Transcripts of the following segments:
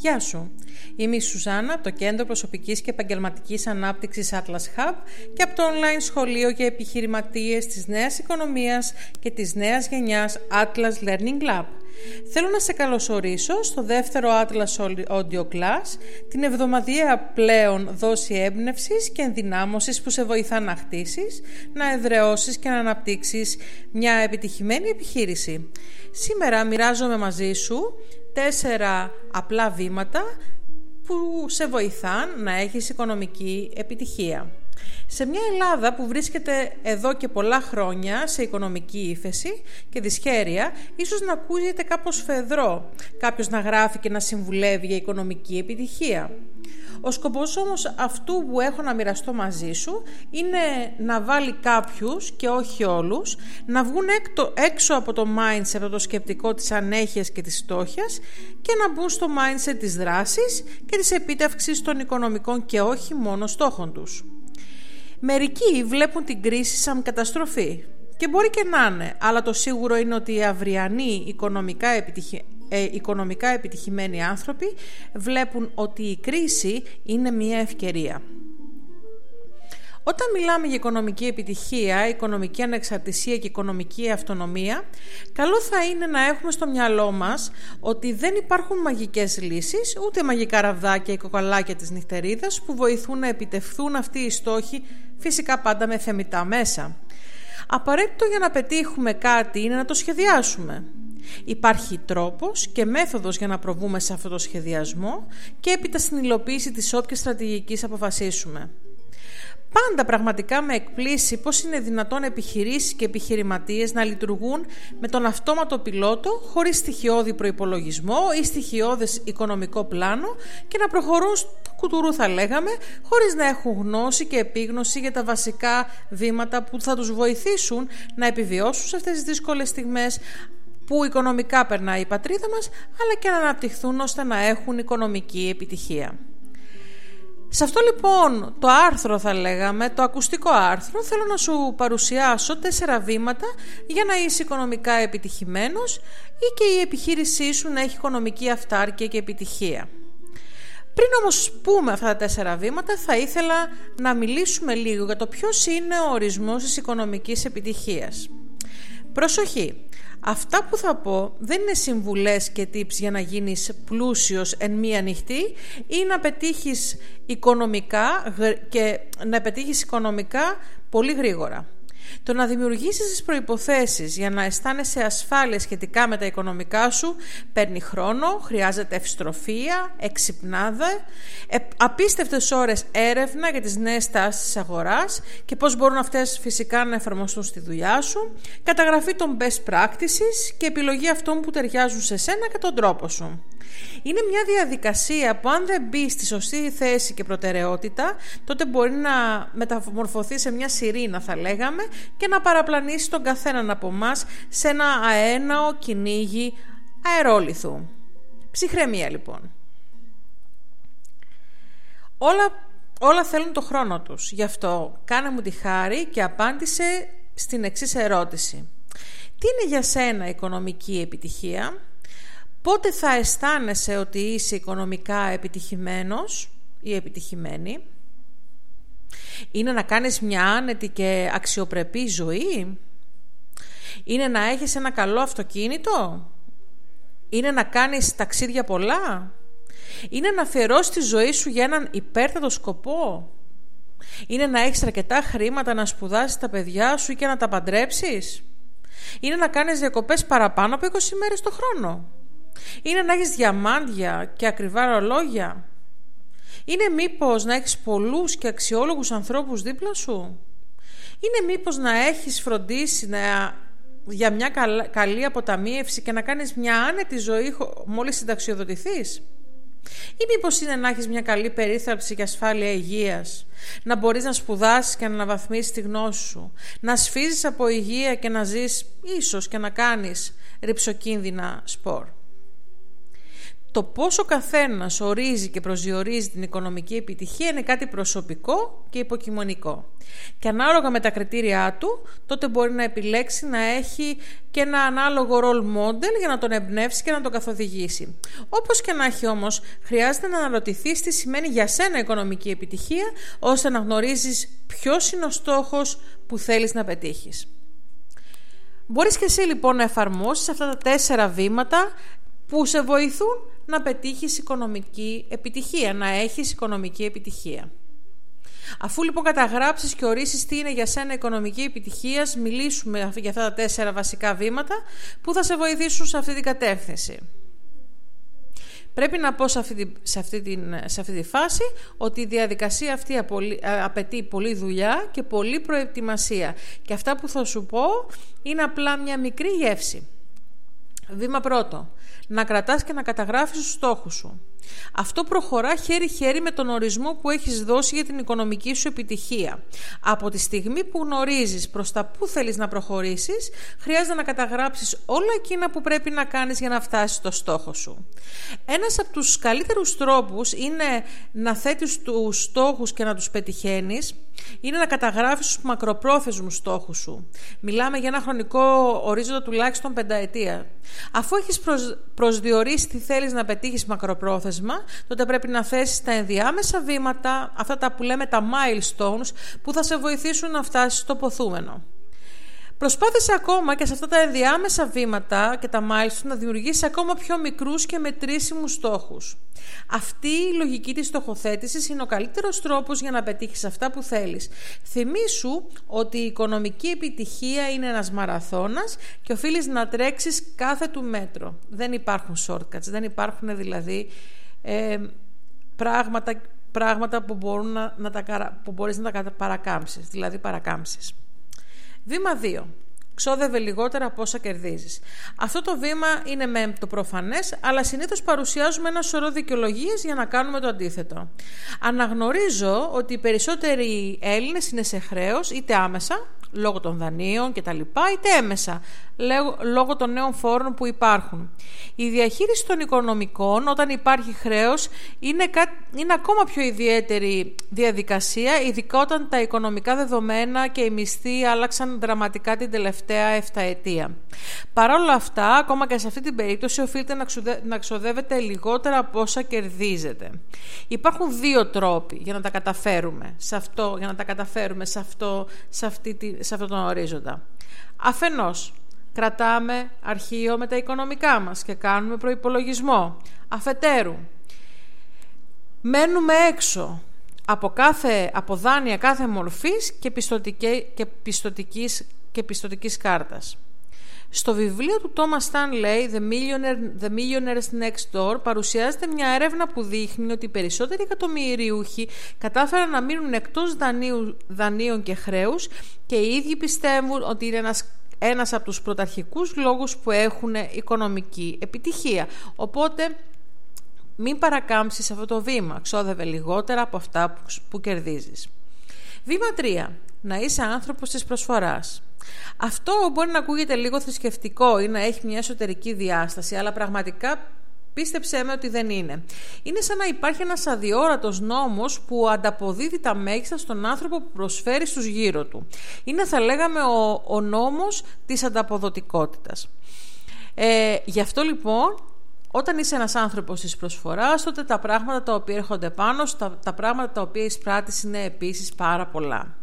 Γεια σου! Είμαι η Σουζάνα από το Κέντρο Προσωπικής και Επαγγελματικής Ανάπτυξης Atlas Hub και από το online σχολείο για επιχειρηματίες της νέας οικονομίας και της νέας γενιάς Atlas Learning Lab. Θέλω να σε καλωσορίσω στο δεύτερο Atlas Audio Class, την εβδομαδιαία πλέον δόση έμπνευσης και ενδυνάμωσης που σε βοηθά να χτίσεις, να εδραιώσεις και να αναπτύξεις μια επιτυχημένη επιχείρηση. Σήμερα μοιράζομαι μαζί σου τέσσερα απλά βήματα που σε βοηθάν να έχεις οικονομική επιτυχία. Σε μια Ελλάδα που βρίσκεται εδώ και πολλά χρόνια σε οικονομική ύφεση και δυσχέρεια, ίσως να ακούγεται κάπως φεδρό κάποιος να γράφει και να συμβουλεύει για οικονομική επιτυχία. Ο σκοπός όμως αυτού που έχω να μοιραστώ μαζί σου είναι να βάλει κάποιους και όχι όλους να βγουν έξω από το mindset, από το σκεπτικό της ανέχειας και της στόχιας και να μπουν στο mindset της δράσης και της επίτευξης των οικονομικών και όχι μόνο στόχων τους. Μερικοί βλέπουν την κρίση σαν καταστροφή και μπορεί και να είναι, αλλά το σίγουρο είναι ότι οι αυριανοί οικονομικά, επιτυχη... ε, οικονομικά επιτυχημένοι άνθρωποι βλέπουν ότι η κρίση είναι μια ευκαιρία. Όταν μιλάμε για οικονομική επιτυχία, οικονομική ανεξαρτησία και οικονομική αυτονομία, καλό θα είναι να έχουμε στο μυαλό μας ότι δεν υπάρχουν μαγικές λύσεις, ούτε μαγικά ραβδάκια ή κοκαλάκια της νυχτερίδας που βοηθούν να επιτευχθούν αυτοί οι στόχοι, φυσικά πάντα με θεμητά μέσα. Απαραίτητο για να πετύχουμε κάτι είναι να το σχεδιάσουμε. Υπάρχει τρόπος και μέθοδος για να προβούμε σε αυτό το σχεδιασμό και έπειτα στην υλοποίηση της όποιας στρατηγικής αποφασίσουμε. Πάντα πραγματικά με εκπλήσει πώς είναι δυνατόν επιχειρήσεις και επιχειρηματίες να λειτουργούν με τον αυτόματο πιλότο χωρίς στοιχειώδη προϋπολογισμό ή στοιχειώδες οικονομικό πλάνο και να προχωρούν κουτουρού θα λέγαμε, χωρίς να έχουν γνώση και επίγνωση για τα βασικά βήματα που θα τους βοηθήσουν να επιβιώσουν σε αυτές τις δύσκολες στιγμές που οικονομικά περνάει η πατρίδα μας, αλλά και να αναπτυχθούν ώστε να έχουν οικονομική επιτυχία. Σε αυτό λοιπόν το άρθρο θα λέγαμε, το ακουστικό άρθρο, θέλω να σου παρουσιάσω τέσσερα βήματα για να είσαι οικονομικά επιτυχημένος ή και η επιχείρησή σου να έχει οικονομική αυτάρκεια και επιτυχία. Πριν όμως πούμε αυτά τα τέσσερα βήματα θα ήθελα να μιλήσουμε λίγο για το ποιος είναι ο ορισμός της οικονομικής επιτυχίας. Προσοχή! Αυτά που θα πω δεν είναι συμβουλές και tips για να γίνεις πλούσιος εν μία νυχτή ή να πετύχεις οικονομικά και να πετύχεις οικονομικά πολύ γρήγορα. Το να δημιουργήσεις τις προϋποθέσεις για να αισθάνεσαι ασφάλεια σχετικά με τα οικονομικά σου παίρνει χρόνο, χρειάζεται ευστροφία, εξυπνάδα, ε, απίστευτες ώρες έρευνα για τις νέες τάσεις της αγοράς και πώς μπορούν αυτές φυσικά να εφαρμοστούν στη δουλειά σου, καταγραφή των best practices και επιλογή αυτών που ταιριάζουν σε σένα και τον τρόπο σου. Είναι μια διαδικασία που αν δεν μπει στη σωστή θέση και προτεραιότητα, τότε μπορεί να μεταμορφωθεί σε μια σιρήνα θα λέγαμε και να παραπλανήσει τον καθέναν από εμάς σε ένα αέναο κυνήγι αερόλιθου. Ψυχραιμία λοιπόν. Όλα, όλα θέλουν το χρόνο τους. Γι' αυτό κάνε μου τη χάρη και απάντησε στην εξής ερώτηση. Τι είναι για σένα οικονομική επιτυχία; Πότε θα αισθάνεσαι ότι είσαι οικονομικά επιτυχημένος ή επιτυχημένη; Είναι να κάνεις μια άνετη και αξιοπρεπή ζωή; Είναι να έχεις ένα καλό αυτοκίνητο; Είναι να κάνεις ταξίδια πολλά; Είναι να αφιερώσεις τη ζωή σου για έναν υπέρτατο σκοπό; Είναι να έχεις αρκετά χρήματα να σπουδάσεις τα παιδιά σου ή και να τα παντρέψεις; Είναι να κάνεις διακοπές παραπάνω από 20 μέρες το χρόνο; Είναι να έχεις διαμάντια και ακριβά ρολόγια. Είναι μήπως να έχεις πολλούς και αξιόλογους ανθρώπους δίπλα σου; Είναι μήπως να έχεις φροντίσει να, για μια καλή αποταμίευση και να κάνεις μια άνετη ζωή μόλις συνταξιοδοτηθείς; Ή μήπως είναι να έχεις μια καλή περίθαλψη και ασφάλεια υγείας, να μπορείς να σπουδάσεις και να αναβαθμίσεις τη γνώση σου, να σφίζεις από υγεία και να ζεις ίσως και να κάνεις ρηψοκίνδυνα σπορ; Το πόσο καθένας ορίζει και προσδιορίζει την οικονομική επιτυχία είναι κάτι προσωπικό και υποκειμονικό. Και ανάλογα με τα κριτήριά του, τότε μπορεί να επιλέξει να έχει και ένα ανάλογο role model για να τον εμπνεύσει και να τον καθοδηγήσει. Όπως και να έχει όμως, χρειάζεται να αναρωτηθείς τι σημαίνει για σένα οικονομική επιτυχία, ώστε να γνωρίζεις ποιος είναι ο στόχος που θέλεις να πετύχεις. Μπορείς και εσύ λοιπόν να εφαρμόσεις αυτά τα τέσσερα βήματα που σε βοηθούν να πετύχεις οικονομική επιτυχία, να έχεις οικονομική επιτυχία. Αφού λοιπόν καταγράψεις και ορίσεις τι είναι για σένα οικονομική επιτυχία, μιλήσουμε για αυτά τα τέσσερα βασικά βήματα που θα σε βοηθήσουν σε αυτή την κατεύθυνση. Πρέπει να πω σε αυτή, τη, σε, αυτή την, σε αυτή τη φάση ότι η διαδικασία αυτή απαιτεί πολλή δουλειά και πολλή προετοιμασία. Και αυτά που θα σου πω είναι απλά μια μικρή γεύση. Βήμα πρώτο να κρατάς και να καταγράφεις τους στόχους σου. Αυτό προχωρά χέρι-χέρι με τον ορισμό που έχεις δώσει για την οικονομική σου επιτυχία. Από τη στιγμή που γνωρίζεις προς τα που θέλεις να προχωρήσεις, χρειάζεται να καταγράψεις όλα εκείνα που πρέπει να κάνεις για να φτάσεις στο στόχο σου. Ένας από τους καλύτερους τρόπους είναι να θέτεις τους στόχους και να τους πετυχαίνεις, είναι να καταγράφεις τους μακροπρόθεσμους στόχους σου. Μιλάμε για ένα χρονικό ορίζοντα τουλάχιστον πενταετία. Αφού έχεις προσδιορίσει τι θέλεις να πετύχεις μακροπρόθεσμα, τότε πρέπει να θέσεις τα ενδιάμεσα βήματα, αυτά τα που λέμε τα milestones, που θα σε βοηθήσουν να φτάσεις στο ποθούμενο. Προσπάθησε ακόμα και σε αυτά τα ενδιάμεσα βήματα και τα milestone να δημιουργήσεις ακόμα πιο μικρούς και μετρήσιμους στόχους. Αυτή η λογική της στοχοθέτησης είναι ο καλύτερος τρόπος για να πετύχεις αυτά που θέλεις. Θυμήσου ότι η οικονομική επιτυχία είναι ένας μαραθώνας και οφείλεις να τρέξεις κάθε του μέτρο. Δεν υπάρχουν shortcuts, δεν υπάρχουν δηλαδή ε, πράγματα, πράγματα που, μπορούν να, να τα, που μπορείς να τα παρακάμψεις, δηλαδή παρακάμψεις. Βήμα 2. Ξόδευε λιγότερα από όσα κερδίζεις. Αυτό το βήμα είναι με το προφανές, αλλά συνήθως παρουσιάζουμε ένα σωρό δικαιολογίες για να κάνουμε το αντίθετο. Αναγνωρίζω ότι οι περισσότεροι Έλληνες είναι σε χρέος, είτε άμεσα, λόγω των δανείων κτλ. είτε έμεσα, λόγω των νέων φόρων που υπάρχουν. Η διαχείριση των οικονομικών όταν υπάρχει χρέος είναι, είναι ακόμα πιο ιδιαίτερη διαδικασία, ειδικά όταν τα οικονομικά δεδομένα και οι μισθοί άλλαξαν δραματικά την τελευταία 7 ετία. Παρ' όλα αυτά, ακόμα και σε αυτή την περίπτωση οφείλετε να ξοδεύετε λιγότερα από όσα κερδίζετε. Υπάρχουν δύο τρόποι για να τα καταφέρουμε σε αυτό, για να τα καταφέρουμε σε αυτό, σε αυτή, σε αυτόν τον ορίζοντα. Αφενός, κρατάμε αρχείο με τα οικονομικά μας και κάνουμε προϋπολογισμό. Αφετέρου, μένουμε έξω από, κάθε, από δάνεια κάθε μορφής και, πιστοτική, και, πιστοτικής, και πιστοτικής κάρτας. Στο βιβλίο του Thomas Stanley, The, Millionaire, The Millionaire's Next Door, παρουσιάζεται μια έρευνα που δείχνει ότι οι περισσότεροι εκατομμυριούχοι κατάφεραν να μείνουν εκτός δανείου, δανείων και χρέους και οι ίδιοι πιστεύουν ότι είναι ένας ένας από τους πρωταρχικούς λόγους που έχουν οικονομική επιτυχία. Οπότε μην παρακάμψεις αυτό το βήμα, ξόδευε λιγότερα από αυτά που, που κερδίζεις. Βήμα 3. Να είσαι άνθρωπος της προσφοράς. Αυτό μπορεί να ακούγεται λίγο θρησκευτικό ή να έχει μια εσωτερική διάσταση, αλλά πραγματικά Πίστεψέ με ότι δεν είναι. Είναι σαν να υπάρχει ένας αδιόρατος νόμος που ανταποδίδει τα μέγιστα στον άνθρωπο που προσφέρει στους γύρω του. Είναι θα λέγαμε ο, ο νόμος της ανταποδοτικότητας. Ε, γι' αυτό λοιπόν όταν είσαι ένας άνθρωπος της προσφοράς, τότε τα πράγματα τα οποία έρχονται πάνω, τα, τα πράγματα τα οποία εισπράττεις είναι επίσης πάρα πολλά.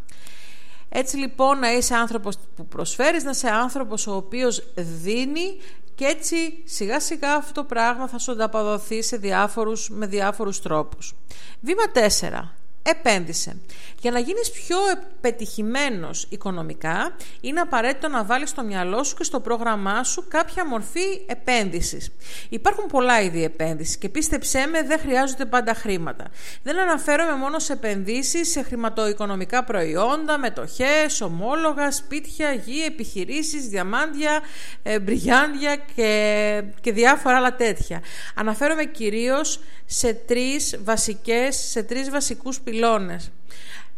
Έτσι λοιπόν να είσαι άνθρωπος που προσφέρεις, να είσαι άνθρωπος ο οποίος δίνει και έτσι σιγά σιγά αυτό το πράγμα θα σου ανταποδοθεί σε διάφορους, με διάφορους τρόπους. Βήμα 4 επένδυσε. Για να γίνεις πιο πετυχημένος οικονομικά, είναι απαραίτητο να βάλεις στο μυαλό σου και στο πρόγραμμά σου κάποια μορφή επένδυσης. Υπάρχουν πολλά είδη επένδυσης και πίστεψέ με δεν χρειάζονται πάντα χρήματα. Δεν αναφέρομαι μόνο σε επενδύσεις σε χρηματοοικονομικά προϊόντα, μετοχές, ομόλογα, σπίτια, γη, επιχειρήσεις, διαμάντια, ε, μπριγιάντια και, και διάφορα άλλα τέτοια. Αναφέρομαι κυρίως σε τρεις βασικές, σε τρεις βασικούς πυλώνες.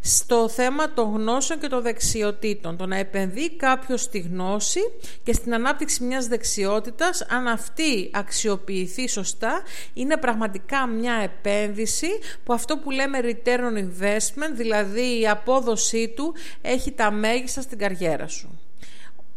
Στο θέμα των γνώσεων και των δεξιοτήτων. Το να επενδύει κάποιος στη γνώση και στην ανάπτυξη μιας δεξιότητας, αν αυτή αξιοποιηθεί σωστά, είναι πραγματικά μια επένδυση που αυτό που λέμε return on investment, δηλαδή η απόδοσή του, έχει τα μέγιστα στην καριέρα σου.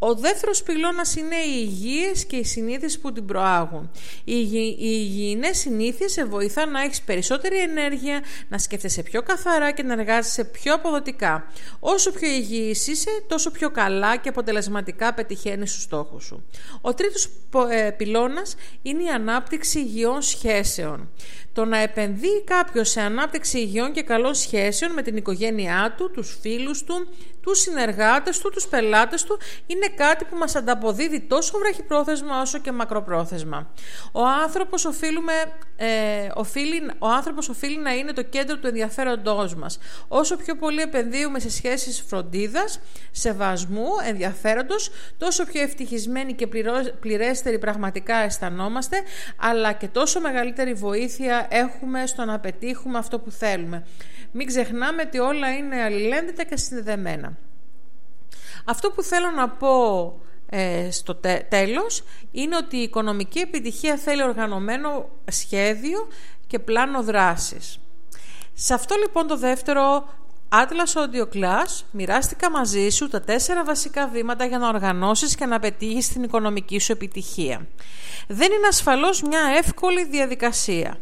Ο δεύτερος πυλώνας είναι οι υγιείς και οι συνήθειες που την προάγουν. Οι, οι υγιεινές συνήθειες σε βοηθά να έχεις περισσότερη ενέργεια, να σκέφτεσαι πιο καθαρά και να εργάζεσαι πιο αποδοτικά. Όσο πιο υγιής είσαι, τόσο πιο καλά και αποτελεσματικά πετυχαίνεις τους στόχους σου. Ο τρίτος ε, πυλώνας είναι η ανάπτυξη υγιών σχέσεων. Το να επενδύει κάποιος σε ανάπτυξη υγιών και καλών σχέσεων με την οικογένειά του, τους φίλους του, τους συνεργάτες του, τους πελάτες του είναι κάτι που μας ανταποδίδει τόσο βραχυπρόθεσμα όσο και μακροπρόθεσμα. Ο άνθρωπος, οφείλουμε, ε, οφείλει, ο άνθρωπος οφείλει να είναι το κέντρο του ενδιαφέροντός μας. Όσο πιο πολύ επενδύουμε σε σχέσεις φροντίδας, σεβασμού, ενδιαφέροντος, τόσο πιο ευτυχισμένοι και πληρέστεροι πραγματικά αισθανόμαστε, αλλά και τόσο μεγαλύτερη βοήθεια έχουμε στο να πετύχουμε αυτό που θέλουμε. Μην ξεχνάμε ότι όλα είναι αλληλένδετα και συνδεδεμένα. Αυτό που θέλω να πω ε, στο τέλος είναι ότι η οικονομική επιτυχία θέλει οργανωμένο σχέδιο και πλάνο δράσης. Σε αυτό λοιπόν το δεύτερο Atlas Audio Class μοιράστηκα μαζί σου τα τέσσερα βασικά βήματα για να οργανώσεις και να πετύχεις την οικονομική σου επιτυχία. Δεν είναι ασφαλώς μια εύκολη διαδικασία.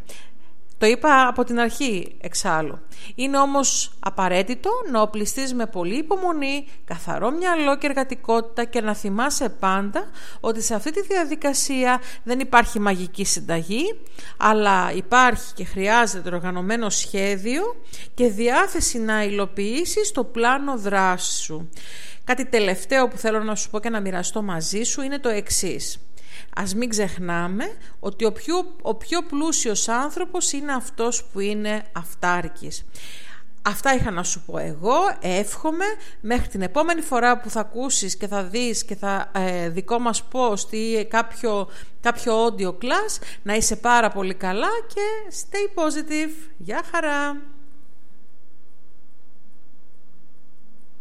Το είπα από την αρχή εξάλλου. Είναι όμως απαραίτητο να οπλιστείς με πολύ υπομονή, καθαρό μυαλό και εργατικότητα και να θυμάσαι πάντα ότι σε αυτή τη διαδικασία δεν υπάρχει μαγική συνταγή, αλλά υπάρχει και χρειάζεται οργανωμένο σχέδιο και διάθεση να υλοποιήσεις το πλάνο δράσης σου. Κάτι τελευταίο που θέλω να σου πω και να μοιραστώ μαζί σου είναι το εξής. Ας μην ξεχνάμε ότι ο πιο, ο πιο πλούσιος άνθρωπος είναι αυτός που είναι αυτάρκης. Αυτά είχα να σου πω εγώ, εύχομαι μέχρι την επόμενη φορά που θα ακούσεις και θα δεις και θα ε, δικό μας post ή κάποιο, κάποιο audio class να είσαι πάρα πολύ καλά και stay positive. Γεια χαρά!